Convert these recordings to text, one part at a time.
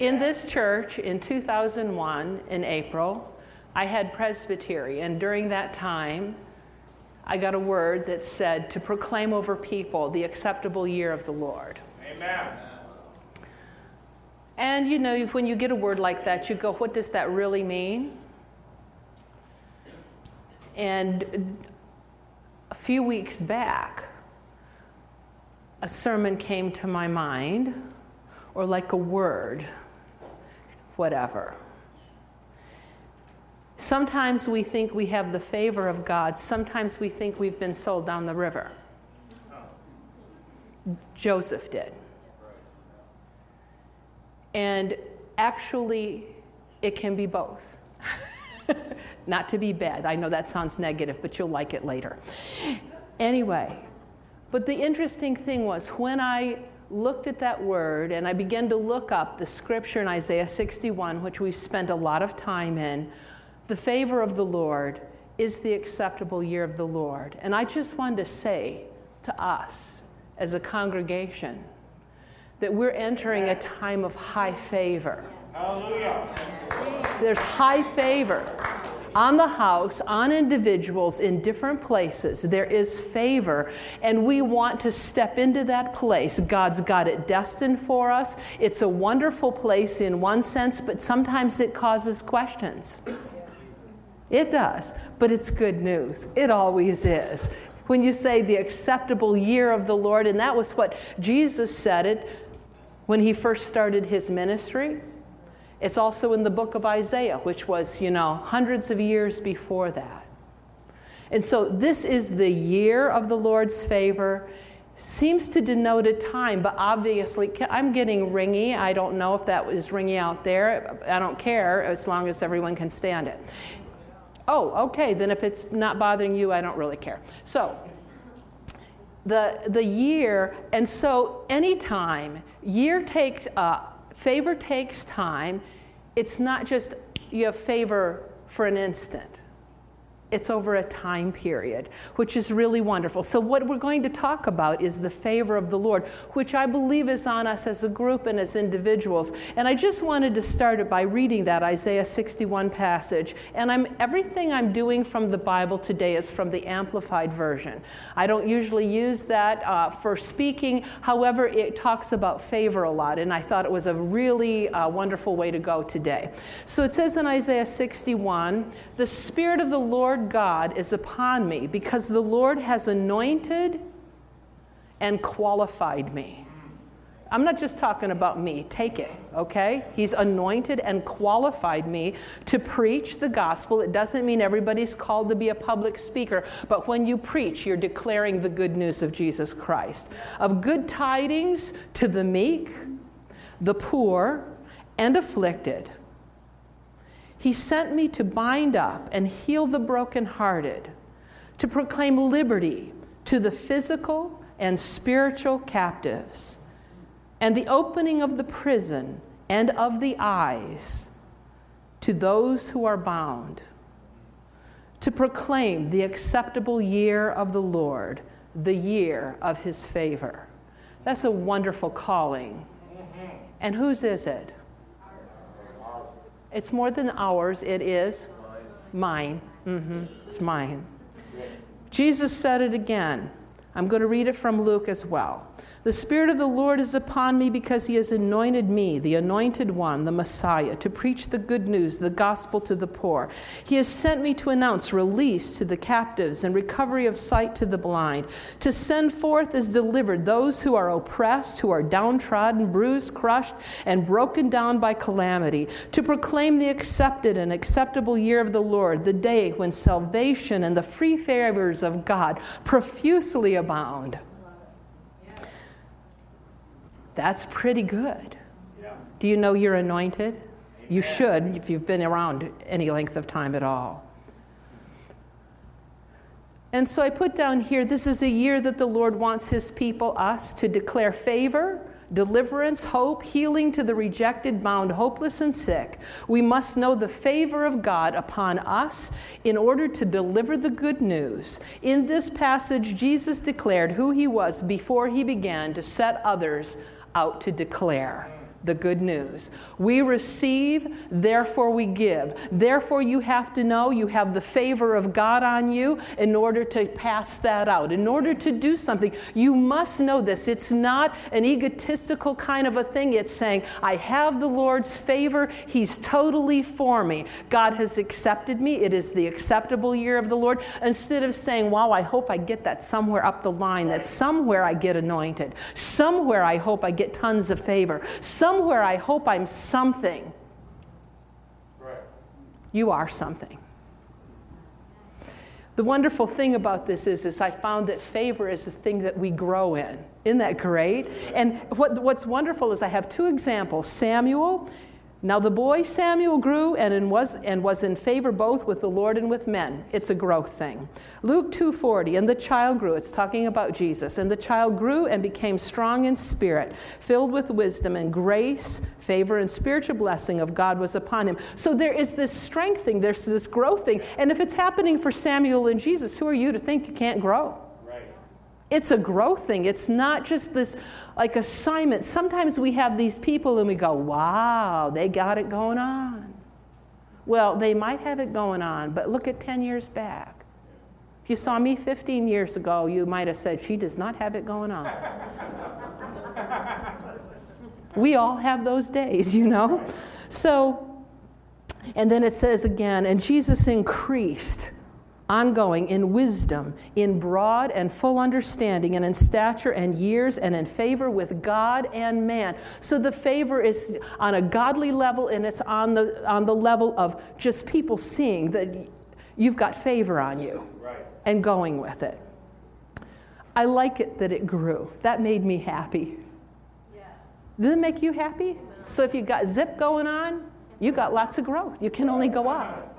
In this church in 2001, in April, I had presbytery, and during that time, I got a word that said to proclaim over people the acceptable year of the Lord. Amen. And you know, when you get a word like that, you go, what does that really mean? And a few weeks back, a sermon came to my mind, or like a word, whatever. Sometimes we think we have the favor of God, sometimes we think we've been sold down the river. Joseph did. And actually, it can be both. Not to be bad. I know that sounds negative, but you'll like it later. Anyway, but the interesting thing was when I looked at that word and I began to look up the scripture in Isaiah 61, which we've spent a lot of time in, the favor of the Lord is the acceptable year of the Lord. And I just wanted to say to us as a congregation that we're entering a time of high favor. Hallelujah. There's high favor on the house, on individuals in different places. There is favor, and we want to step into that place. God's got it destined for us. It's a wonderful place in one sense, but sometimes it causes questions. It does, but it's good news. It always is. When you say the acceptable year of the Lord, and that was what Jesus said it when he first started his ministry. It's also in the book of Isaiah, which was, you know, hundreds of years before that. And so this is the year of the Lord's favor. Seems to denote a time, but obviously, I'm getting ringy. I don't know if that was ringy out there. I don't care as long as everyone can stand it. Oh, okay, then if it's not bothering you, I don't really care. So, the, the year, and so anytime, year takes, uh, favor takes time. It's not just you have favor for an instant. It's over a time period, which is really wonderful. So, what we're going to talk about is the favor of the Lord, which I believe is on us as a group and as individuals. And I just wanted to start it by reading that Isaiah 61 passage. And I'm, everything I'm doing from the Bible today is from the Amplified Version. I don't usually use that uh, for speaking, however, it talks about favor a lot. And I thought it was a really uh, wonderful way to go today. So, it says in Isaiah 61 The Spirit of the Lord God is upon me because the Lord has anointed and qualified me. I'm not just talking about me, take it, okay? He's anointed and qualified me to preach the gospel. It doesn't mean everybody's called to be a public speaker, but when you preach, you're declaring the good news of Jesus Christ, of good tidings to the meek, the poor, and afflicted he sent me to bind up and heal the brokenhearted, to proclaim liberty to the physical and spiritual captives, and the opening of the prison and of the eyes to those who are bound, to proclaim the acceptable year of the Lord, the year of his favor. That's a wonderful calling. And whose is it? It's more than ours, it is mine. Mm-hmm. It's mine. Jesus said it again. I'm going to read it from Luke as well. The Spirit of the Lord is upon me because He has anointed me, the anointed one, the Messiah, to preach the good news, the gospel to the poor. He has sent me to announce release to the captives and recovery of sight to the blind, to send forth as delivered those who are oppressed, who are downtrodden, bruised, crushed, and broken down by calamity, to proclaim the accepted and acceptable year of the Lord, the day when salvation and the free favors of God profusely abound. That's pretty good. Yeah. Do you know you're anointed? Amen. You should if you've been around any length of time at all. And so I put down here this is a year that the Lord wants His people, us, to declare favor, deliverance, hope, healing to the rejected, bound, hopeless, and sick. We must know the favor of God upon us in order to deliver the good news. In this passage, Jesus declared who He was before He began to set others out to declare the good news. We receive, therefore we give. Therefore, you have to know you have the favor of God on you in order to pass that out. In order to do something, you must know this. It's not an egotistical kind of a thing. It's saying, I have the Lord's favor. He's totally for me. God has accepted me. It is the acceptable year of the Lord. Instead of saying, Wow, I hope I get that somewhere up the line, that somewhere I get anointed, somewhere I hope I get tons of favor, somewhere I hope I'm something. Right. You are something. The wonderful thing about this is, is I found that favor is the thing that we grow in. Isn't that great? And what, what's wonderful is I have two examples Samuel now the boy Samuel grew and was, and was in favor both with the Lord and with men. It's a growth thing. Luke 2:40, and the child grew. It's talking about Jesus. And the child grew and became strong in spirit, filled with wisdom and grace, favor and spiritual blessing of God was upon him. So there is this strengthening, there's this growth thing. And if it's happening for Samuel and Jesus, who are you to think you can't grow? It's a growth thing. It's not just this like assignment. Sometimes we have these people and we go, wow, they got it going on. Well, they might have it going on, but look at 10 years back. If you saw me 15 years ago, you might have said, she does not have it going on. we all have those days, you know? So, and then it says again, and Jesus increased ongoing in wisdom, in broad and full understanding, and in stature and years, and in favor with God and man. So the favor is on a godly level, and it's on the, on the level of just people seeing that you've got favor on you right. and going with it. I like it that it grew. That made me happy. Yeah. Did it make you happy? So if you got zip going on, you got lots of growth. You can only go up.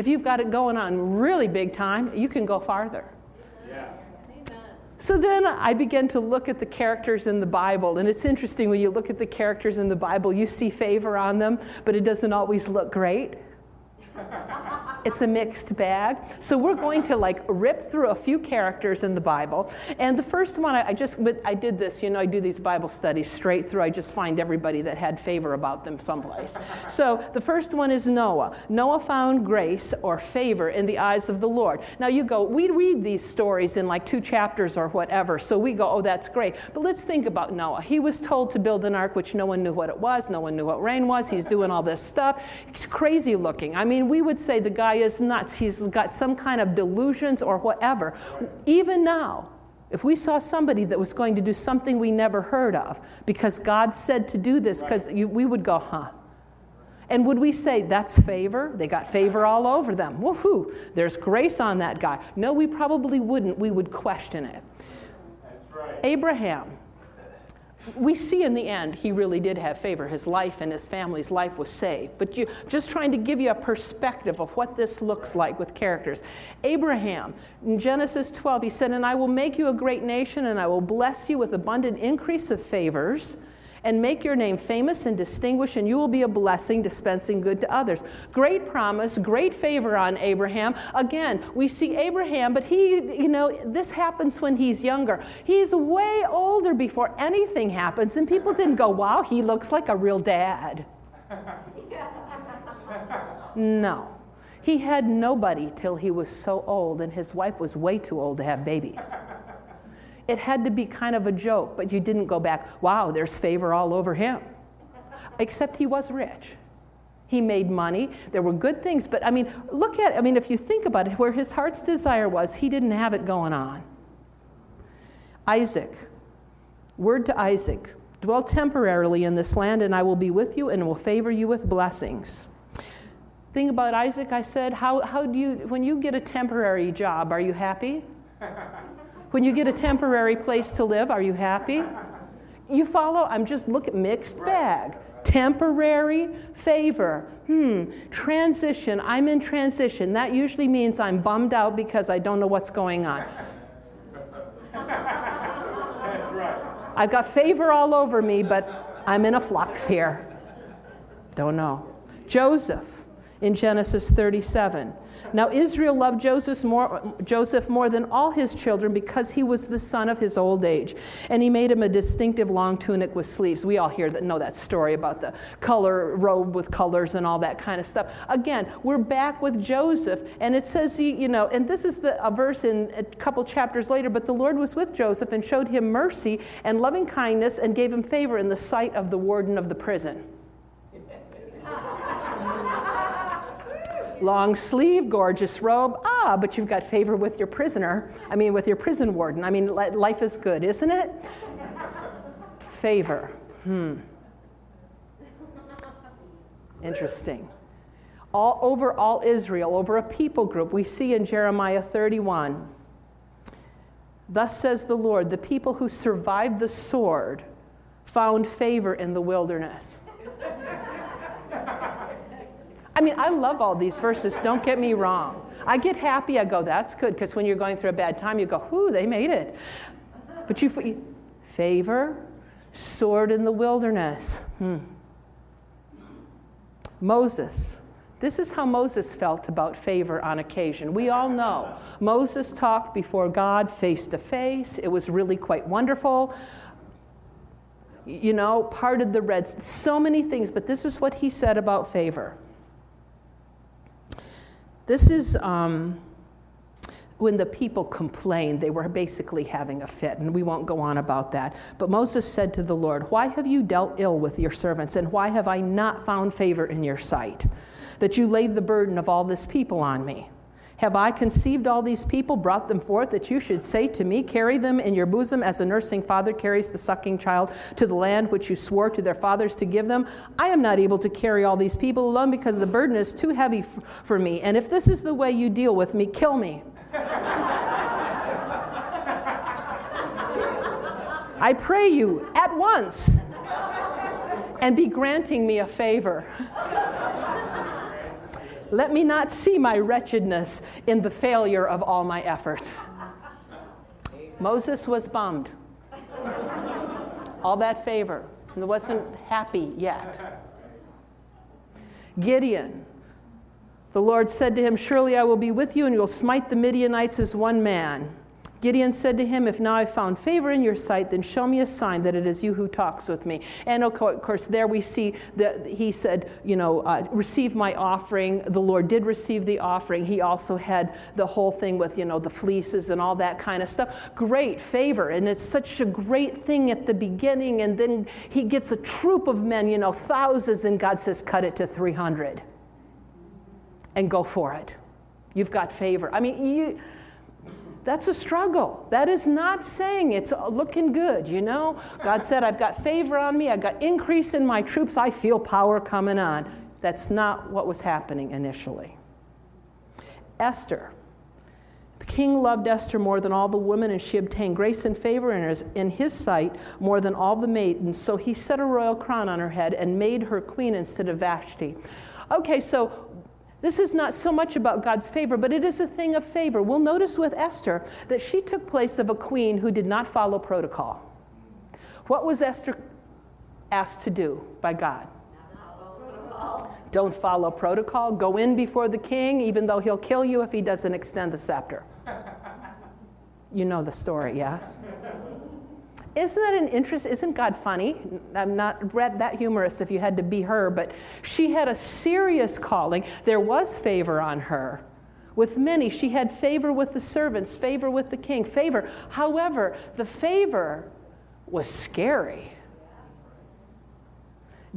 If you've got it going on really big time, you can go farther. So then I began to look at the characters in the Bible, and it's interesting when you look at the characters in the Bible, you see favor on them, but it doesn't always look great. It's a mixed bag. So we're going to like rip through a few characters in the Bible. And the first one, I, just, I did this, you know, I do these Bible studies straight through. I just find everybody that had favor about them someplace. so the first one is Noah. Noah found grace or favor in the eyes of the Lord. Now you go, we read these stories in like two chapters or whatever. So we go, oh, that's great. But let's think about Noah. He was told to build an ark, which no one knew what it was. No one knew what rain was. He's doing all this stuff. It's crazy looking. I mean, we would say the guy guy is nuts. He's got some kind of delusions or whatever. Even now, if we saw somebody that was going to do something we never heard of because God said to do this, because we would go, huh? And would we say that's favor? They got favor all over them. Woohoo! There's grace on that guy. No, we probably wouldn't. We would question it. Right. Abraham we see in the end he really did have favor. His life and his family's life was saved. But you, just trying to give you a perspective of what this looks like with characters. Abraham, in Genesis 12, he said, And I will make you a great nation, and I will bless you with abundant increase of favors and make your name famous and distinguished, and you will be a blessing, dispensing good to others. Great promise, great favor on Abraham. Again, we see Abraham, but he, you know, this happens when he's younger. He's way older before anything happens, and people didn't go, wow, he looks like a real dad. no. He had nobody till he was so old, and his wife was way too old to have babies it had to be kind of a joke, but you didn't go back, wow, there's favor all over him. Except he was rich. He made money. There were good things, but I mean, look at, I mean, if you think about it, where his heart's desire was, he didn't have it going on. Isaac, word to Isaac, dwell temporarily in this land, and I will be with you and will favor you with blessings. Thing about Isaac, I said, how, how do you, when you get a temporary job, are you happy? When you get a temporary place to live, are you happy? You follow? I'm just look at mixed bag. Temporary favor. Hmm. Transition. I'm in transition. That usually means I'm bummed out because I don't know what's going on. That's right. I've got favor all over me, but I'm in a flux here. Don't know. Joseph in Genesis 37. Now Israel loved Joseph more, Joseph more than all his children because he was the son of his old age, and he made him a distinctive long tunic with sleeves. We all hear that know that story about the color robe with colors and all that kind of stuff. Again, we're back with Joseph, and it says he, you know, and this is the a verse in a couple chapters later. But the Lord was with Joseph and showed him mercy and loving kindness and gave him favor in the sight of the warden of the prison. long sleeve, gorgeous robe. Ah, but you've got favor with your prisoner. I mean, with your prison warden. I mean, life is good, isn't it? favor. Hmm. Interesting. All over all Israel, over a people group, we see in Jeremiah 31. Thus says the Lord, the people who survived the sword found favor in the wilderness. I mean, I love all these verses, don't get me wrong. I get happy, I go, that's good, because when you're going through a bad time, you go, whoo, they made it. But you, favor, sword in the wilderness. Hmm. Moses. This is how Moses felt about favor on occasion. We all know Moses talked before God face to face. It was really quite wonderful. You know, parted the Red so many things, but this is what he said about favor. This is um, when the people complained, they were basically having a fit, and we won't go on about that. But Moses said to the Lord, Why have you dealt ill with your servants, and why have I not found favor in your sight, that you laid the burden of all this people on me? Have I conceived all these people, brought them forth, that you should say to me, Carry them in your bosom as a nursing father carries the sucking child to the land which you swore to their fathers to give them? I am not able to carry all these people alone because the burden is too heavy f- for me. And if this is the way you deal with me, kill me. I pray you at once and be granting me a favor. Let me not see my wretchedness in the failure of all my efforts. Moses was bummed. All that favor. And he wasn't happy yet. Gideon. The Lord said to him, Surely I will be with you, and you'll smite the Midianites as one man. Gideon said to him, If now I've found favor in your sight, then show me a sign that it is you who talks with me. And of course, there we see that he said, You know, uh, receive my offering. The Lord did receive the offering. He also had the whole thing with, you know, the fleeces and all that kind of stuff. Great favor. And it's such a great thing at the beginning. And then he gets a troop of men, you know, thousands, and God says, Cut it to 300 and go for it. You've got favor. I mean, you that's a struggle. That is not saying it's looking good, you know? God said, I've got favor on me, I've got increase in my troops, I feel power coming on. That's not what was happening initially. Esther. The king loved Esther more than all the women, and she obtained grace and favor in his, in his sight more than all the maidens. So he set a royal crown on her head and made her queen instead of Vashti. Okay, so this is not so much about God's favor, but it is a thing of favor. We'll notice with Esther that she took place of a queen who did not follow protocol. What was Esther asked to do by God? Don't follow protocol. Go in before the king, even though he'll kill you if he doesn't extend the scepter. You know the story, yes? Isn't that an interest? Isn't God funny? I'm not that humorous if you had to be her, but she had a serious calling. There was favor on her. With many, she had favor with the servants, favor with the king, favor. However, the favor was scary.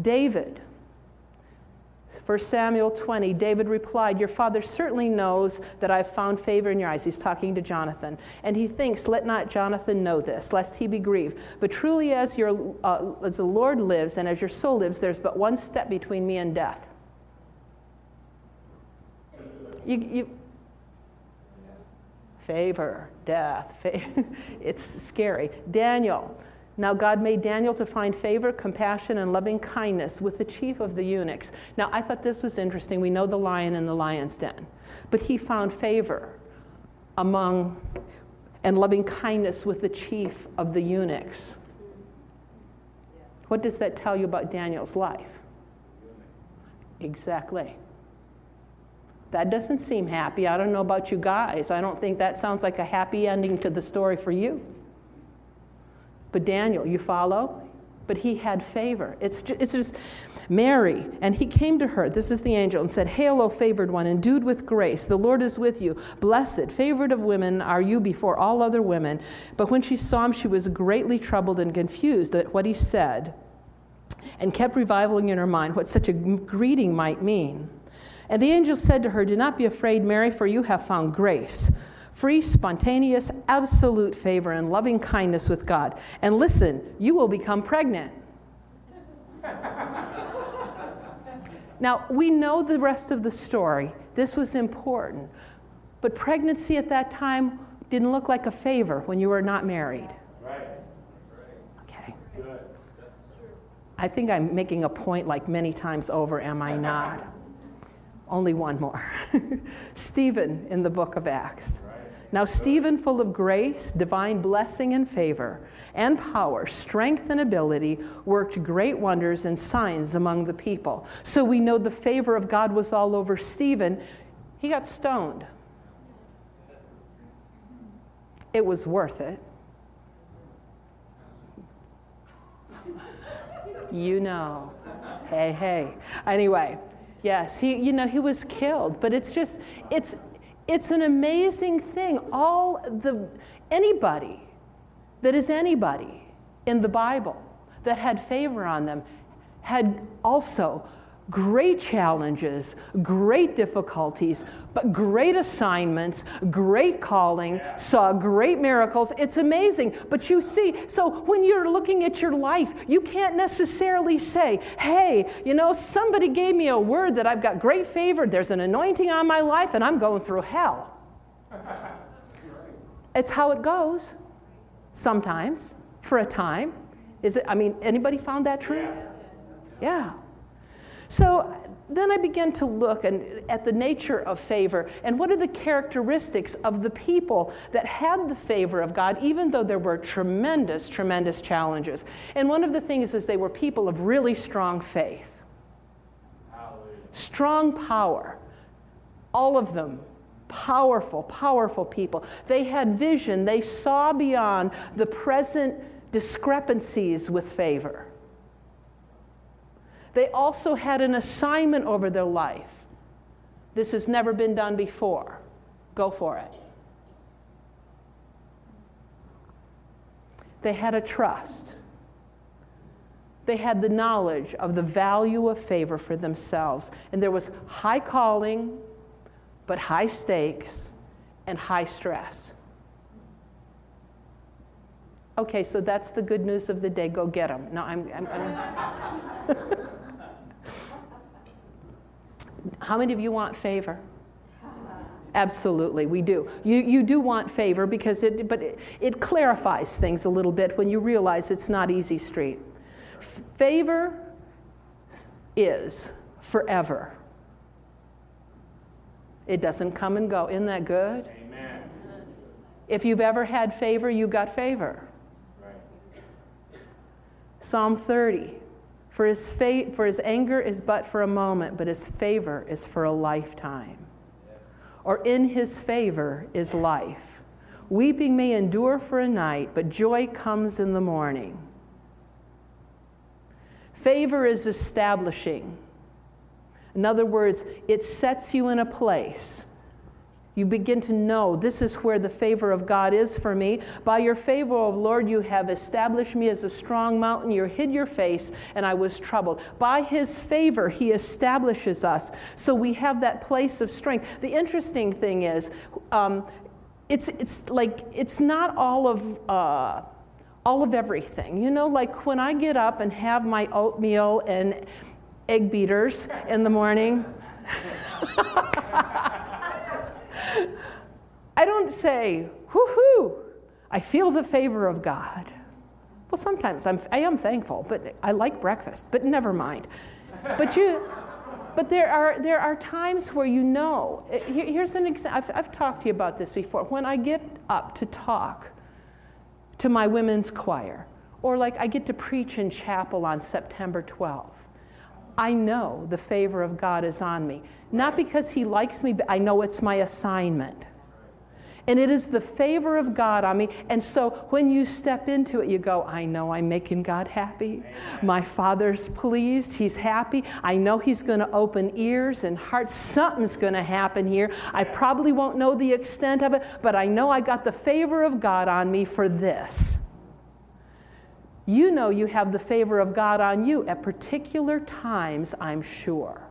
David, 1 Samuel 20, David replied, Your father certainly knows that I've found favor in your eyes. He's talking to Jonathan. And he thinks, Let not Jonathan know this, lest he be grieved. But truly, as, your, uh, as the Lord lives and as your soul lives, there's but one step between me and death. You, you, favor, death. It's scary. Daniel. Now, God made Daniel to find favor, compassion, and loving kindness with the chief of the eunuchs. Now, I thought this was interesting. We know the lion in the lion's den, but he found favor among and loving kindness with the chief of the eunuchs. What does that tell you about Daniel's life? Exactly. That doesn't seem happy. I don't know about you guys. I don't think that sounds like a happy ending to the story for you. But Daniel, you follow? But he had favor. It's just, it's just Mary, and he came to her, this is the angel, and said, Hail, O favored one, endued with grace, the Lord is with you. Blessed, favored of women are you before all other women. But when she saw him, she was greatly troubled and confused at what he said, and kept reviling in her mind what such a greeting might mean. And the angel said to her, Do not be afraid, Mary, for you have found grace free, spontaneous, absolute favor and loving kindness with God. And listen, you will become pregnant. Now, we know the rest of the story. This was important. But pregnancy at that time didn't look like a favor when you were not married. Right. Okay. Good. I think I'm making a point like many times over, am I not? Only one more. Stephen in the book of Acts. Now, Stephen, full of grace, divine blessing, and favor, and power, strength, and ability, worked great wonders and signs among the people. So we know the favor of God was all over Stephen. He got stoned. It was worth it. You know. Hey, hey. Anyway, yes, he, you know, he was killed, but it's just, it's, it's an amazing thing. All the, anybody that is anybody in the Bible that had favor on them had also great challenges, great difficulties, but great assignments, great calling, saw great miracles. It's amazing. But you see, so when you're looking at your life, you can't necessarily say, hey, you know, somebody gave me a word that I've got great favor, there's an anointing on my life, and I'm going through hell. It's how it goes sometimes for a time. Is it, I mean, anybody found that true? Yeah. yeah. So then I began to look and, at the nature of favor and what are the characteristics of the people that had the favor of God, even though there were tremendous, tremendous challenges. And one of the things is they were people of really strong faith, Hallelujah. strong power. All of them powerful, powerful people. They had vision, they saw beyond the present discrepancies with favor. They also had an assignment over their life. This has never been done before. Go for it. They had a trust. They had the knowledge of the value of favor for themselves. And there was high calling, but high stakes and high stress. Okay, so that's the good news of the day. Go get them. No, I'm. I'm, I'm How many of you want favor? Absolutely, we do. You, you do want favor because it, but it, it clarifies things a little bit when you realize it's not easy street. Favor is forever. It doesn't come and go. Isn't that good? Amen. If you've ever had favor, you got favor. Right. Psalm 30. For his, fa- for his anger is but for a moment, but his favor is for a lifetime. Or in his favor is life. Weeping may endure for a night, but joy comes in the morning. Favor is establishing. In other words, it sets you in a place. You begin to know this is where the favor of God is for me. By your favor, O Lord, you have established me as a strong mountain. You hid your face, and I was troubled. By his favor, he establishes us. So we have that place of strength. The interesting thing is, um, it's, it's like, it's not all of. Uh, all of everything. You know, like when I get up and have my oatmeal and egg beaters in the morning. I don't say, whoo I feel the favor of God. Well, sometimes I'm, I am thankful, but I like breakfast, but never mind. But you, but there are, there are times where you know. Eh, here's an example. I've, I've talked to you about this before. When I get up to talk to my women's choir, or like I get to preach in chapel on September 12th, I know the favor of God is on me. Not because He likes me, but I know it's my assignment. And it is the favor of God on me. And so when you step into it, you go, I know I'm making God happy. My Father's pleased. He's happy. I know He's going to open ears and hearts. Something's going to happen here. I probably won't know the extent of it, but I know I got the favor of God on me for this. You know you have the favor of God on you at particular times, I'm sure.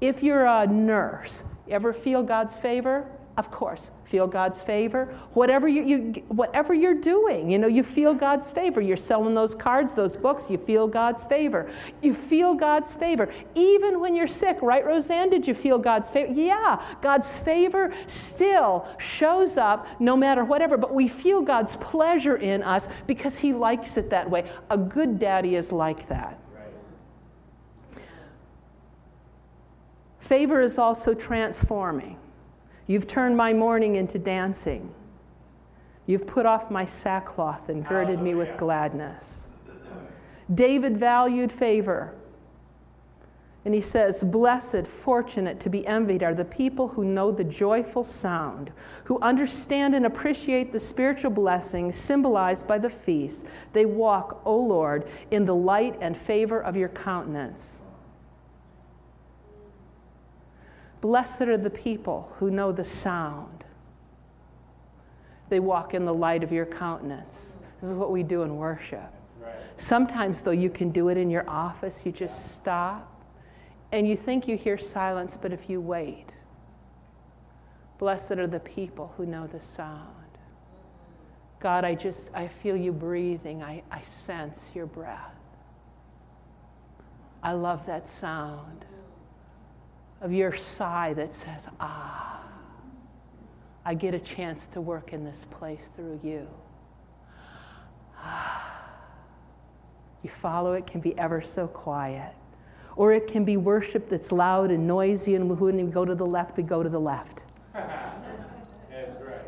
If you're a nurse, ever feel God's favor? Of course, feel God's favor. Whatever, you, you, whatever you're doing, you know, you feel God's favor. You're selling those cards, those books, you feel God's favor. You feel God's favor. Even when you're sick, right, Roseanne? Did you feel God's favor? Yeah, God's favor still shows up no matter whatever, but we feel God's pleasure in us because He likes it that way. A good daddy is like that. Favor is also transforming. You've turned my mourning into dancing. You've put off my sackcloth and girded me with gladness. David valued favor. And he says, Blessed, fortunate, to be envied are the people who know the joyful sound, who understand and appreciate the spiritual blessings symbolized by the feast. They walk, O Lord, in the light and favor of your countenance. Blessed are the people who know the sound. They walk in the light of your countenance. This is what we do in worship. Right. Sometimes, though, you can do it in your office. You just stop and you think you hear silence, but if you wait, blessed are the people who know the sound. God, I just, I feel you breathing. I, I sense your breath. I love that sound of your sigh that says, Ah, I get a chance to work in this place through you. Ah. You follow it, can be ever so quiet. Or it can be worship that's loud and noisy, and when we go to the left, we go to the left.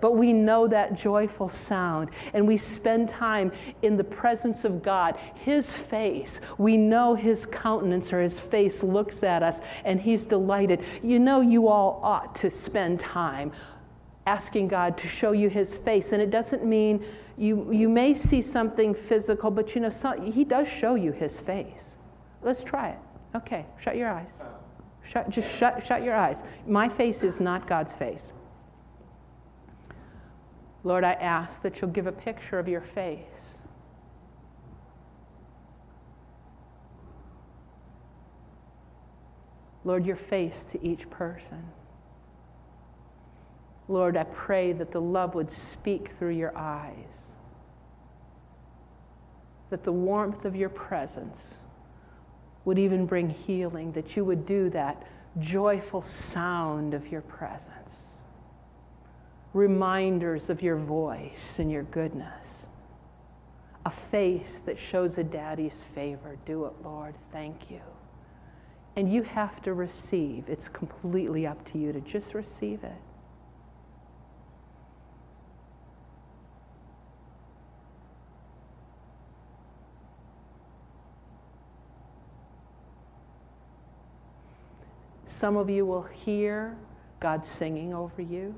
but we know that joyful sound and we spend time in the presence of God. His face, we know His countenance or His face looks at us and He's delighted. You know, you all ought to spend time asking God to show you His face. And it doesn't mean you, you may see something physical, but you know, some, He does show you His face. Let's try it. Okay, shut your eyes. Shut, just shut, shut your eyes. My face is not God's face. Lord, I ask that you'll give a picture of your face. Lord, your face to each person. Lord, I pray that the love would speak through your eyes, that the warmth of your presence would even bring healing, that you would do that joyful sound of your presence reminders of your voice and your goodness. A face that shows a daddy's favor. Do it, Lord. Thank you. And you have to receive. It's completely up to you to just receive it. Some of you will hear God singing over you.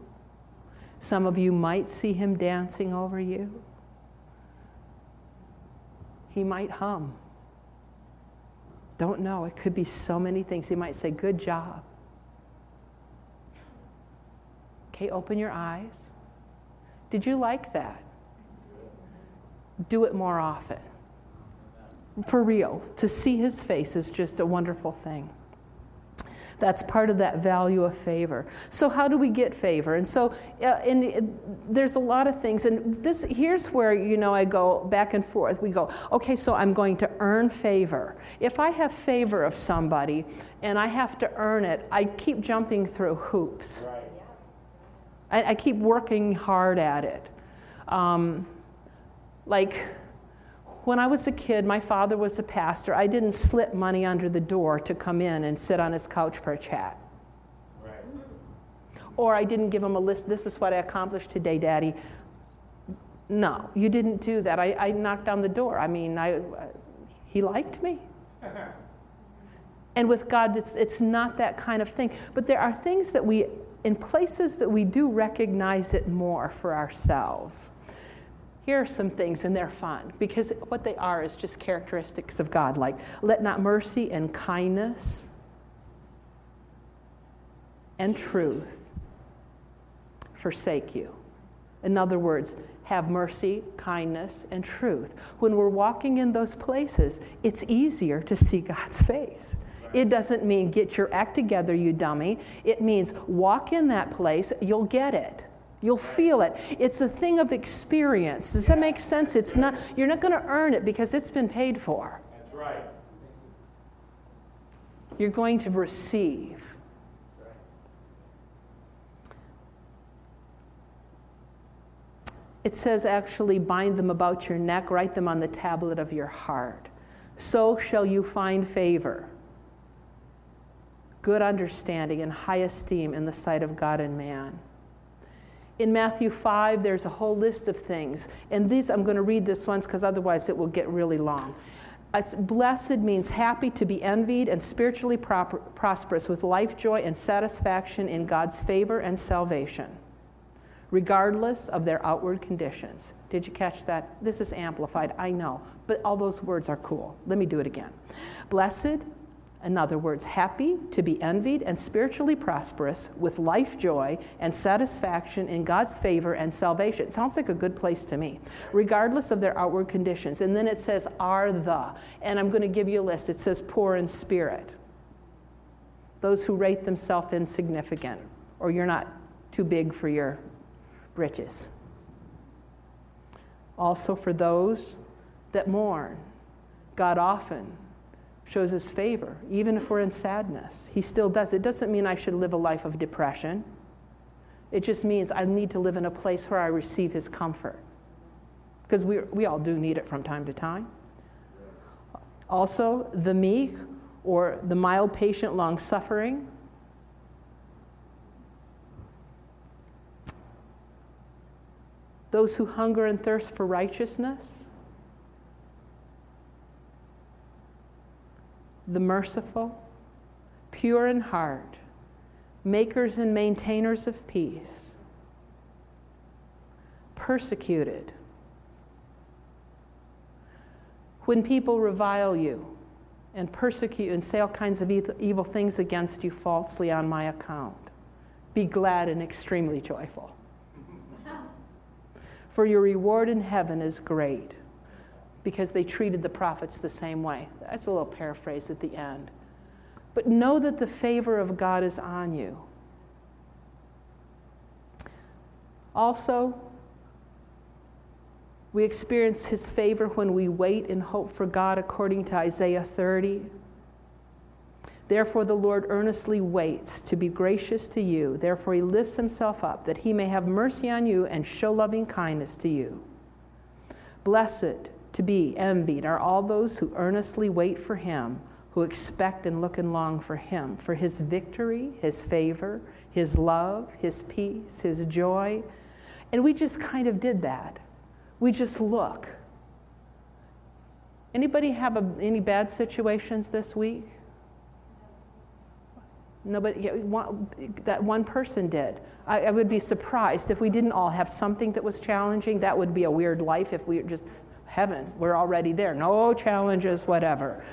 Some of you might see him dancing over you. He might hum. Don't know. It could be so many things. He might say, Good job. Okay, open your eyes. Did you like that? Do it more often. For real. To see his face is just a wonderful thing. That's part of that value of favor. So how do we get favor? And so, uh, and there's a lot of things. And this here's where you know I go back and forth. We go, okay, so I'm going to earn favor. If I have favor of somebody and I have to earn it, I keep jumping through hoops. Right. I, I keep working hard at it. Um, like when I was a kid, my father was a pastor. I didn't slip money under the door to come in and sit on his couch for a chat. Right. Or I didn't give him a list. This is what I accomplished today, Daddy. No, you didn't do that. I, I knocked on the door. I mean, I, he liked me. And with God, it's, it's not that kind of thing. But there are things that we, in places that we do recognize it more for ourselves. Here are some things, and they're fun because what they are is just characteristics of God, like let not mercy and kindness and truth forsake you. In other words, have mercy, kindness, and truth. When we're walking in those places, it's easier to see God's face. It doesn't mean get your act together, you dummy. It means walk in that place, you'll get it. You'll feel it. It's a thing of experience. Does that make sense? It's not you're not going to earn it because it's been paid for. That's right. You're going to receive. Right. It says actually bind them about your neck, write them on the tablet of your heart. So shall you find favor, good understanding, and high esteem in the sight of God and man. In Matthew 5, there's a whole list of things. And these, I'm going to read this once because otherwise it will get really long. Blessed means happy to be envied and spiritually proper, prosperous with life joy and satisfaction in God's favor and salvation regardless of their outward conditions. Did you catch that? This is amplified, I know, but all those words are cool. Let me do it again. Blessed, in other words, happy to be envied and spiritually prosperous with life joy and satisfaction in God's favor and salvation. It sounds like a good place to me, regardless of their outward conditions. And then it says, are the, and I'm going to give you a list. It says, poor in spirit. Those who rate themselves insignificant, or you're not too big for your riches. Also, for those that mourn, God often shows his favor, even if we're in sadness. He still does. It doesn't mean I should live a life of depression. It just means I need to live in a place where I receive his comfort. Because we, we all do need it from time to time. Also, the meek or the mild, patient, long suffering those who hunger and thirst for righteousness, the merciful, pure in heart, makers and maintainers of peace, persecuted. When people revile you and persecute and say all kinds of evil things against you falsely on my account, be glad and extremely joyful for your reward in heaven is great. Because they treated the prophets the same way. That's a little paraphrase at the end. But know that the favor of God is on you. Also, we experience his favor when we wait and hope for God according to Isaiah 30. Therefore, the Lord earnestly waits to be gracious to you. Therefore, he lifts himself up that he may have mercy on you and show loving kindness to you. Blessed to be envied are all those who earnestly wait for him, who expect and look and long for him, for his victory, his favor, his love, his peace, his joy. And we just kind of did that. We just look. Anybody have a, any bad situations this week? Nobody, that one person did. I, I, would be surprised if we didn't all have something that was challenging. That would be a weird life if we just, heaven, we're already there. No challenges, whatever.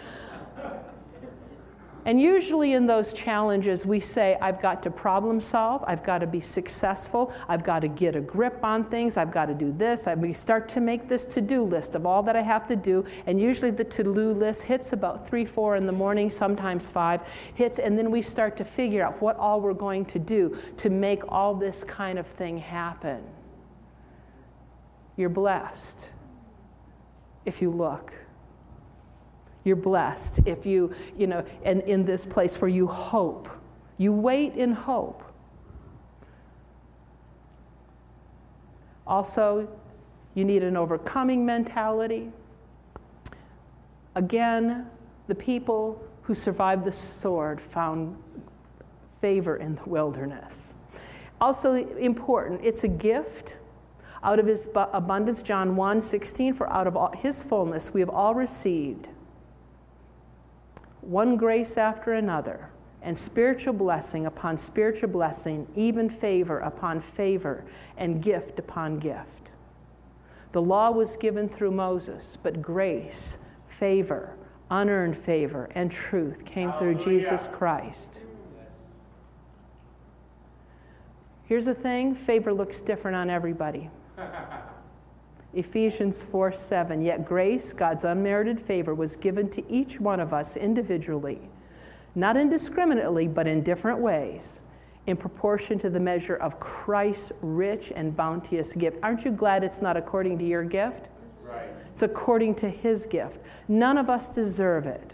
And usually in those challenges, we say, I've got to problem solve, I've got to be successful, I've got to get a grip on things, I've got to do this. I, we start to make this to do list of all that I have to do. And usually the to do list hits about three, four in the morning, sometimes five hits. And then we start to figure out what all we're going to do to make all this kind of thing happen. You're blessed if you look. You're blessed if you, you know, and in this place where you hope. You wait in hope. Also, you need an overcoming mentality. Again, the people who survived the sword found favor in the wilderness. Also important, it's a gift. Out of his abundance, John 1 16, for out of all, his fullness we have all received one grace after another, and spiritual blessing upon spiritual blessing, even favor upon favor, and gift upon gift. The law was given through Moses, but grace, favor, unearned favor, and truth came Hallelujah. through Jesus Christ. Here's the thing favor looks different on everybody. Ephesians 4 7. Yet grace, God's unmerited favor, was given to each one of us individually, not indiscriminately, but in different ways, in proportion to the measure of Christ's rich and bounteous gift. Aren't you glad it's not according to your gift? Right. It's according to his gift. None of us deserve it.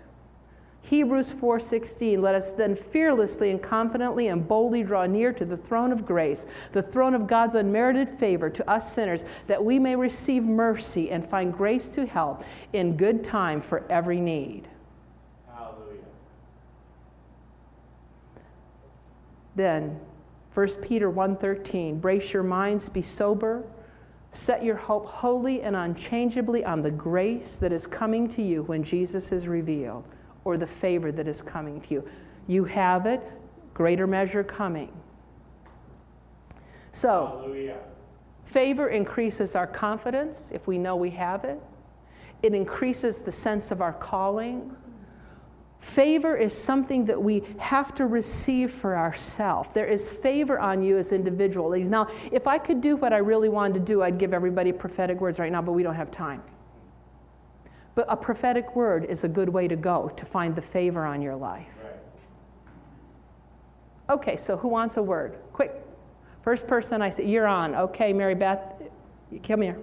Hebrews 4:16 Let us then fearlessly and confidently and boldly draw near to the throne of grace, the throne of God's unmerited favor to us sinners, that we may receive mercy and find grace to help in good time for every need. Hallelujah. Then 1 Peter 1:13 Brace your minds, be sober, set your hope wholly and unchangeably on the grace that is coming to you when Jesus is revealed or the favor that is coming to you. You have it, greater measure coming. So, Hallelujah. favor increases our confidence if we know we have it, it increases the sense of our calling. Favor is something that we have to receive for ourselves. There is favor on you as individuals. Now, if I could do what I really wanted to do, I'd give everybody prophetic words right now, but we don't have time. But a prophetic word is a good way to go to find the favor on your life. Right. Okay, so who wants a word? Quick. First person I say, you're on. Okay, Mary Beth, come here.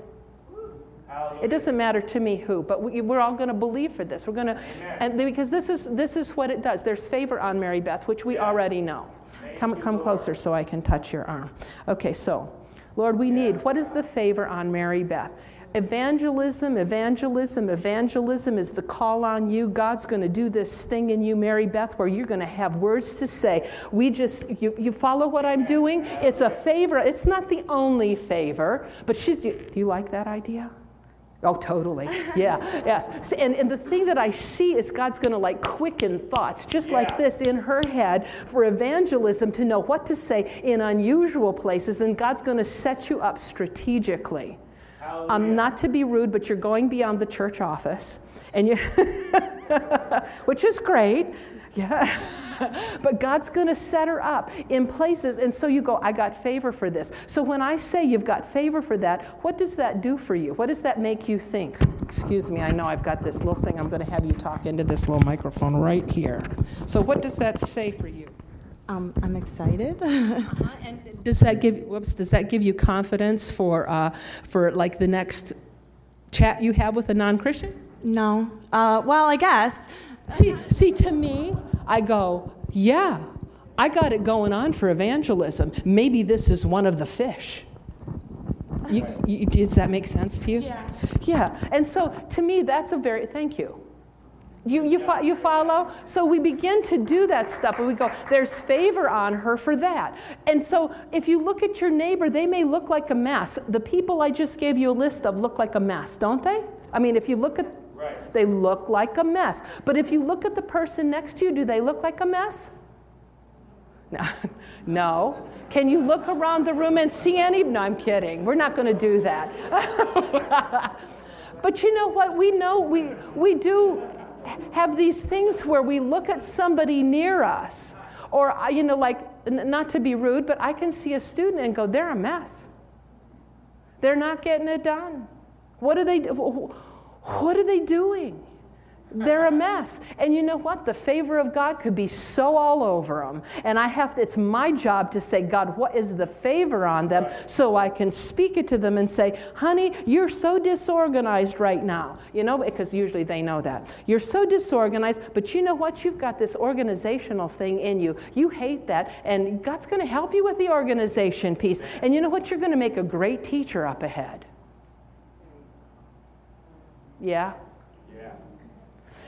Hallelujah. It doesn't matter to me who, but we, are all going to believe for this. We're going to, and because this is this is what it does. There's favor on Mary Beth, which we already know. Thank come come Lord. closer so I can touch your arm. Okay, so Lord, we need what is the favor on Mary Beth? Evangelism, evangelism, evangelism is the call on you. God's going to do this thing in you, Mary Beth, where you're going to have words to say. We just, you, you follow what I'm doing? It's a favor. It's not the only favor, but she's, do you like that idea? Oh, totally. Yeah, yes. And, and the thing that I see is God's going to like quicken thoughts, just Yeah. like this in her head for evangelism to know what to say in unusual places, and God's going to set you up strategically. Um, not to be rude, but you're going beyond the church office, and you, which is great. Yeah. but God's going to set her up in places. And so you go, I got favor for this. So when I say you've got favor for that, what does that do for you? What does that make you think? Excuse me, I know I've got this little thing. I'm going to have you talk into this little microphone right here. So what does that say for you? Um, I'm excited. And does that give whoops? Does that give you confidence for uh, for like the next chat you have with a non-Christian? no. Uh, well, I guess. See, see, to me, I go, yeah, I got it going on for evangelism. Maybe this is one of the fish. You, you, does that make sense to you? Yeah. Yeah. And so to me, that's a very, thank you. You, you, fo- you follow? So we begin to do that stuff and we go, there's favor on her for that. And so if you look at your neighbor, they may look like a mess. The people I just gave you a list of look like a mess, don't they? I mean, if you look at, Right. they look like a mess. But if you look at the person next to you, do they look like a mess? No. no. Can you look around the room and see any? No, I'm kidding. We're not going to do that. but you know what? We know we, we do have these things where we look at somebody near us. Or, uh, you know, like, not to be rude, but I can see a student and go, they're a mess. They're not getting it done. What are they, what are they doing? They're a mess. And you know what? The favor of God could be so all over them. And I have to, it's my job to say, God, what is the favor on them so I can speak it to them and say, honey, you're so disorganized right now. You know, because usually they know that. You're so disorganized, but you know what? You've got this organizational thing in you. You hate that, and God's going to help you with the organization piece. And you know what? You're going to make a great teacher up ahead. Yeah? Yeah.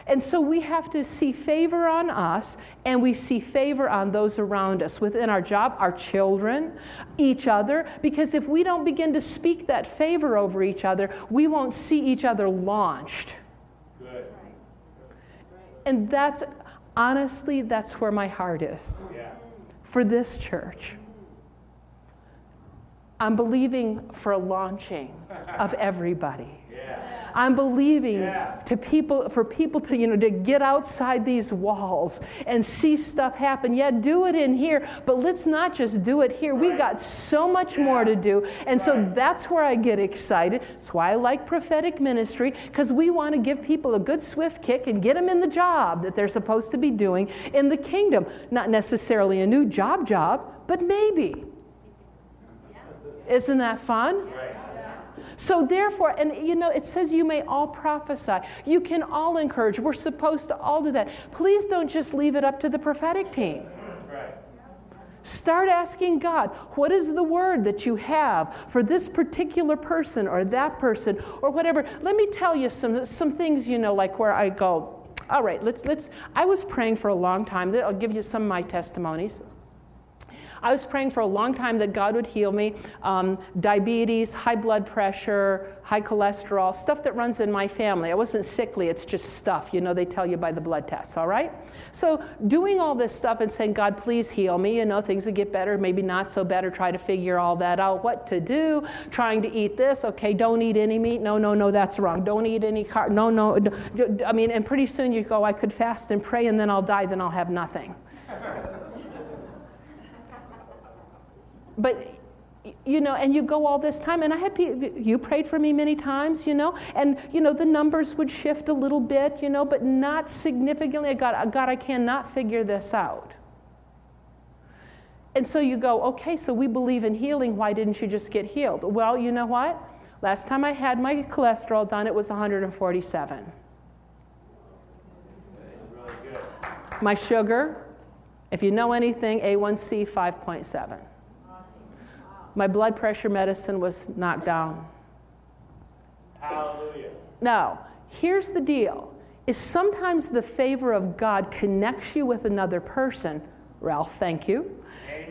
And so we have to see favor on us and we see favor on those around us within our job, our children, each other. Because if we don't begin to speak that favor over each other, we won't see each other launched. Good. And that's, Honestly, that's where my heart is Yeah. for this church. I'm believing for a launching of everybody. Yeah. I'm believing Yeah. to people for people to you know to get outside these walls and see stuff happen. Yeah, do it in here, but let's not just do it here. We Right. got so much more to do. And so that's where I get excited. That's why I like prophetic ministry cuz we want to give people a good swift kick and get them in the job that they're supposed to be doing in the kingdom. Not necessarily a new job job, but maybe. Isn't that fun? Right. So, therefore, and you know, it says you may all prophesy. You can all encourage. We're supposed to all do that. Please don't just leave it up to the prophetic team. Start asking God, what is the word that you have for this particular person or that person or whatever? Let me tell you some, some things, you know, like where I go, all right, let's, let's, I was praying for a long time. I'll give you some of my testimonies. I was praying for a long time that God would heal me. Um, diabetes, high blood pressure, high cholesterol, stuff that runs in my family. I wasn't sickly, it's just stuff. You know, they tell you by the blood tests, all right? So, doing all this stuff and saying, God, please heal me, you know, things would get better, maybe not so better, try to figure all that out, what to do, trying to eat this, okay, don't eat any meat. No, no, no, that's wrong. Don't eat any car. No, no. I mean, and pretty soon you go, I could fast and pray and then I'll die, then I'll have nothing. But you know and you go all this time and i had you prayed for me many times you know and you know the numbers would shift a little bit you know but not significantly. God god i cannot figure this out. And so you go okay so we believe in healing. Why didn't you just get healed? Well you know what? Last time i had my cholesterol done it was 147 Really my sugar if you know anything a1c 5.7 my blood pressure medicine was knocked down Hallelujah. Now, here's the deal is sometimes the favor of God connects you with another person. Ralph, thank you.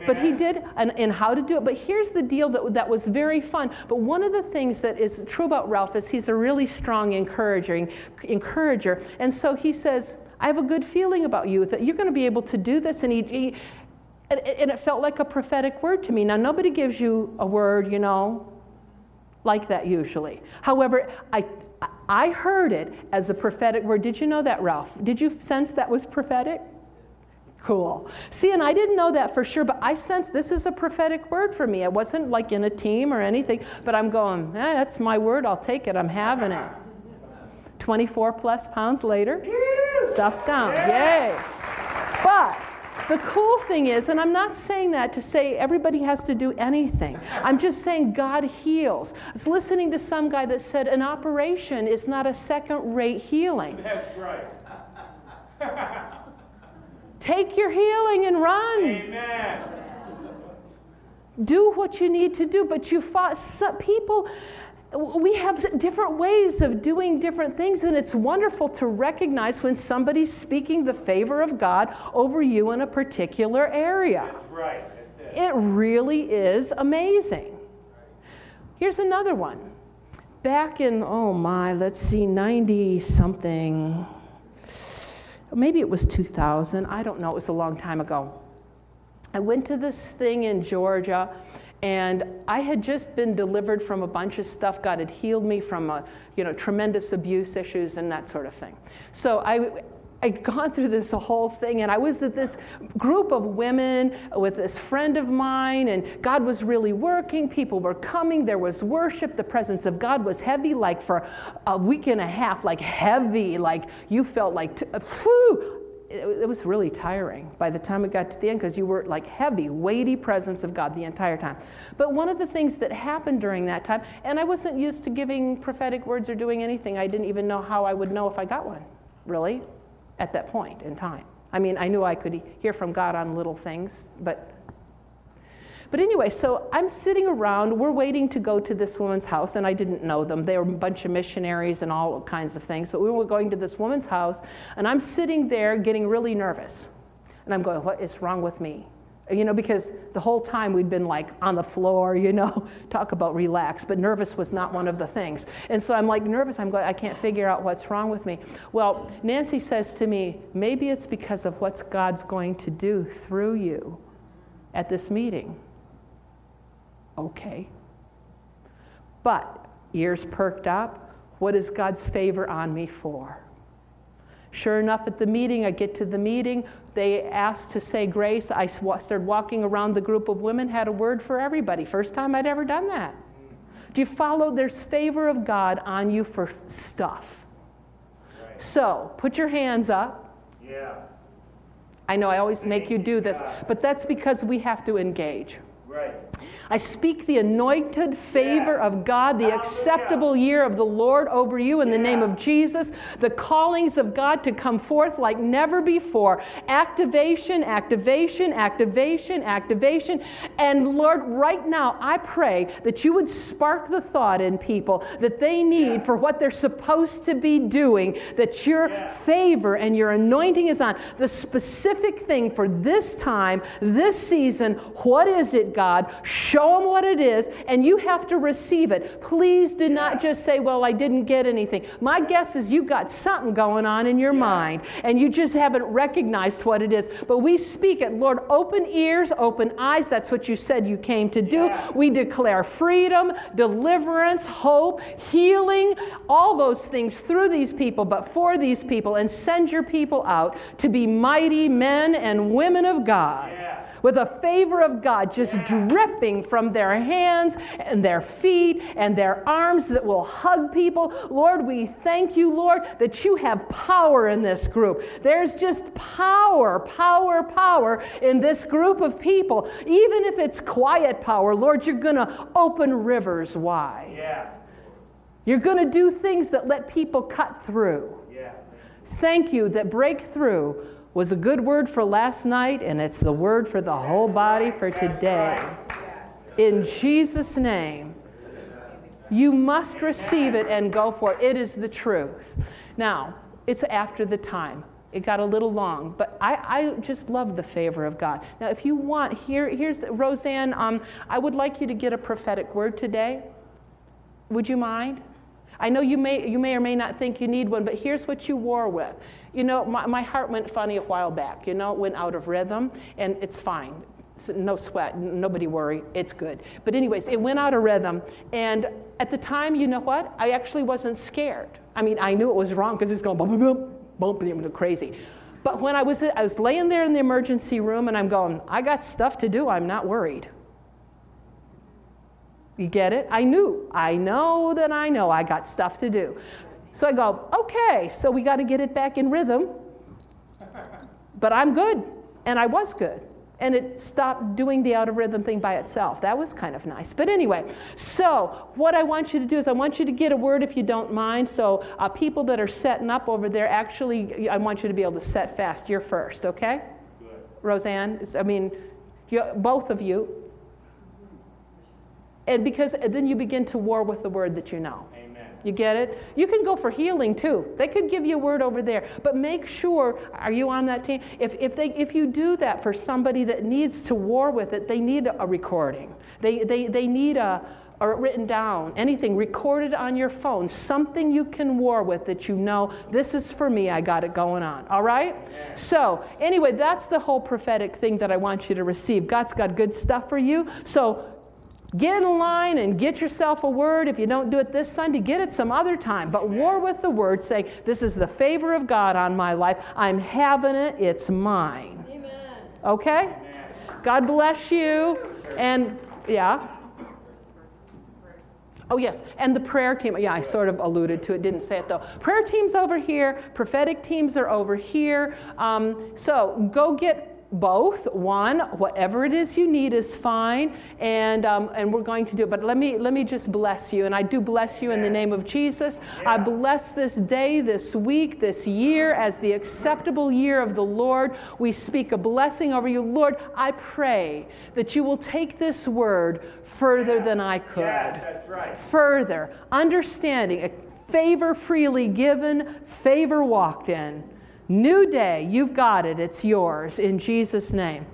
But he did, and, and how to do it. But here's the deal that, that was very fun. But one of the things that is true about Ralph is he's a really strong encourager. encourager. And so he says, I have a good feeling about you, that you're going to be able to do this. And he, he and, and it felt like a prophetic word to me. Now, nobody gives you a word, you know, like that usually. However, I, I heard it as a prophetic word. Did you know that, Ralph? Did you sense that was prophetic? Cool. See, and I didn't know that for sure, but I sensed this is a prophetic word for me. It wasn't like in a team or anything, but I'm going, eh, that's my word. I'll take it. I'm having it. 24 plus pounds later, stuff's down. Yay. But the cool thing is, and I'm not saying that to say everybody has to do anything. I'm just saying God heals. I was listening to some guy that said an operation is not a second rate healing. That's right. Take your healing and run. Amen. Do what you need to do, but you fought some people. We have different ways of doing different things, and it's wonderful to recognize when somebody's speaking the favor of God over you in a particular area. That's right. That's it. It really is amazing. Here's another one. Back in, oh my, let's see, 90 something, maybe it was 2000, I don't know, it was a long time ago. I went to this thing in Georgia, and I had just been delivered from a bunch of stuff. God had healed me from, a, you know, tremendous abuse issues and that sort of thing. So I, I'd gone through this whole thing, and I was at this group of women with this friend of mine, and God was really working. People were coming. There was worship. The presence of God was heavy, like for a week and a half, like heavy, like you felt like, whew, it, was really tiring by the time it got to the end because you were like heavy, weighty presence of God the entire time. But one of the things that happened during that time, and I wasn't used to giving prophetic words or doing anything, I didn't even know how I would know if I got one, really, at that point in time. I mean, I knew I could hear from God on little things, but but anyway, so I'm sitting around, we're waiting to go to this woman's house, and I didn't know them. They were a bunch of missionaries and all kinds of things, but we were going to this woman's house, and I'm sitting there getting really nervous. And I'm going, What is wrong with me? You know, because the whole time we'd been like on the floor, you know, talk about relax, but nervous was not one of the things. And so I'm like nervous, I'm going, I can't figure out what's wrong with me. Well, Nancy says to me, maybe it's because of what God's going to do through you at this meeting. Okay. But ears perked up, what is God's favor on me for? Sure enough, at the meeting, I get to the meeting. They asked to say grace. I started walking around the group of women, had a word for everybody. First time I'd ever done that. Do you follow? There's favor of God on you for stuff. Right. So put your hands up. Yeah. I know I always make you do this, but that's because we have to engage. Right. I speak the anointed favor of God, the acceptable year of the Lord over you in the name of Jesus, the callings of God to come forth like never before. Activation, activation, activation, activation. And Lord, right now, I pray that you would spark the thought in people that they need for what they're supposed to be doing, that your favor and your anointing is on. The specific thing for this time, this season, what is it, God? Show Show them what it is, and you have to receive it. Please do not just say, Well, I didn't get anything. My guess is you've got something going on in your mind, and you just haven't recognized what it is. But we speak it. Lord, open ears, open eyes. That's what you said you came to do. We declare freedom, deliverance, hope, healing, all those things through these people, but for these people, and send your people out to be mighty men and women of God. Yeah with a favor of God just dripping from their hands and their feet and their arms that will hug people. Lord, we thank you, Lord, that you have power in this group. There's just power, power, power in this group of people. Even if it's quiet power, Lord, you're going to open rivers wide. Yeah. You're going to do things that let people cut through. Yeah. Thank you that breakthrough was a good word for last night, and it's the word for the whole body for today. In Jesus' name, you must receive it and go for it. It is the truth. Now, it's after the time. It got a little long, but I, I just love the favor of God. Now, if you want, here, here's the, Roseanne. Um, I would like you to get a prophetic word today. Would you mind? I know you may, you may or may not think you need one, but here's what you wore with. You know, my, my heart went funny a while back. You know, it went out of rhythm, and it's fine. It's no sweat, nobody worry, it's good. But, anyways, it went out of rhythm, and at the time, you know what? I actually wasn't scared. I mean, I knew it was wrong because it's going bump, bump, bump, bump, crazy. But when I was, I was laying there in the emergency room and I'm going, I got stuff to do, I'm not worried. You get it? I knew. I know that I know I got stuff to do. So I go, okay, so we got to get it back in rhythm. But I'm good. And I was good. And it stopped doing the out of rhythm thing by itself. That was kind of nice. But anyway, so what I want you to do is I want you to get a word if you don't mind. So uh, people that are setting up over there, actually, I want you to be able to set fast. You're first, okay? Good. Roseanne, I mean, you, both of you. And because then you begin to war with the word that you know. Amen. You get it? You can go for healing too. They could give you a word over there. But make sure, are you on that team? If, if, they, if you do that for somebody that needs to war with it, they need a recording. They, they, they need a, or written down, anything recorded on your phone, something you can war with that you know, this is for me, I got it going on. All right? So, anyway, that's the whole prophetic thing that I want you to receive. God's got good stuff for you. So, Get in line and get yourself a word. If you don't do it this Sunday, get it some other time. But war with the word, say, This is the favor of God on my life. I'm having it, it's mine. Amen. Okay? Amen. God bless you. And yeah. Oh, yes, and the prayer team. Yeah, I sort of alluded to it, didn't say it though. Prayer team's over here, prophetic teams are over here. Um, so go get both. One, whatever it is you need is fine, and, um, and we're going to do it. But let me, let me just bless you, and I do bless you in the name of Jesus. I bless this day, this week, this year as the acceptable year of the Lord. We speak a blessing over you. Lord, I pray that you will take this word further than I could. Yes, that's right. Further, understanding, favor freely given, favor walked in. New day, you've got it, it's yours in Jesus' name.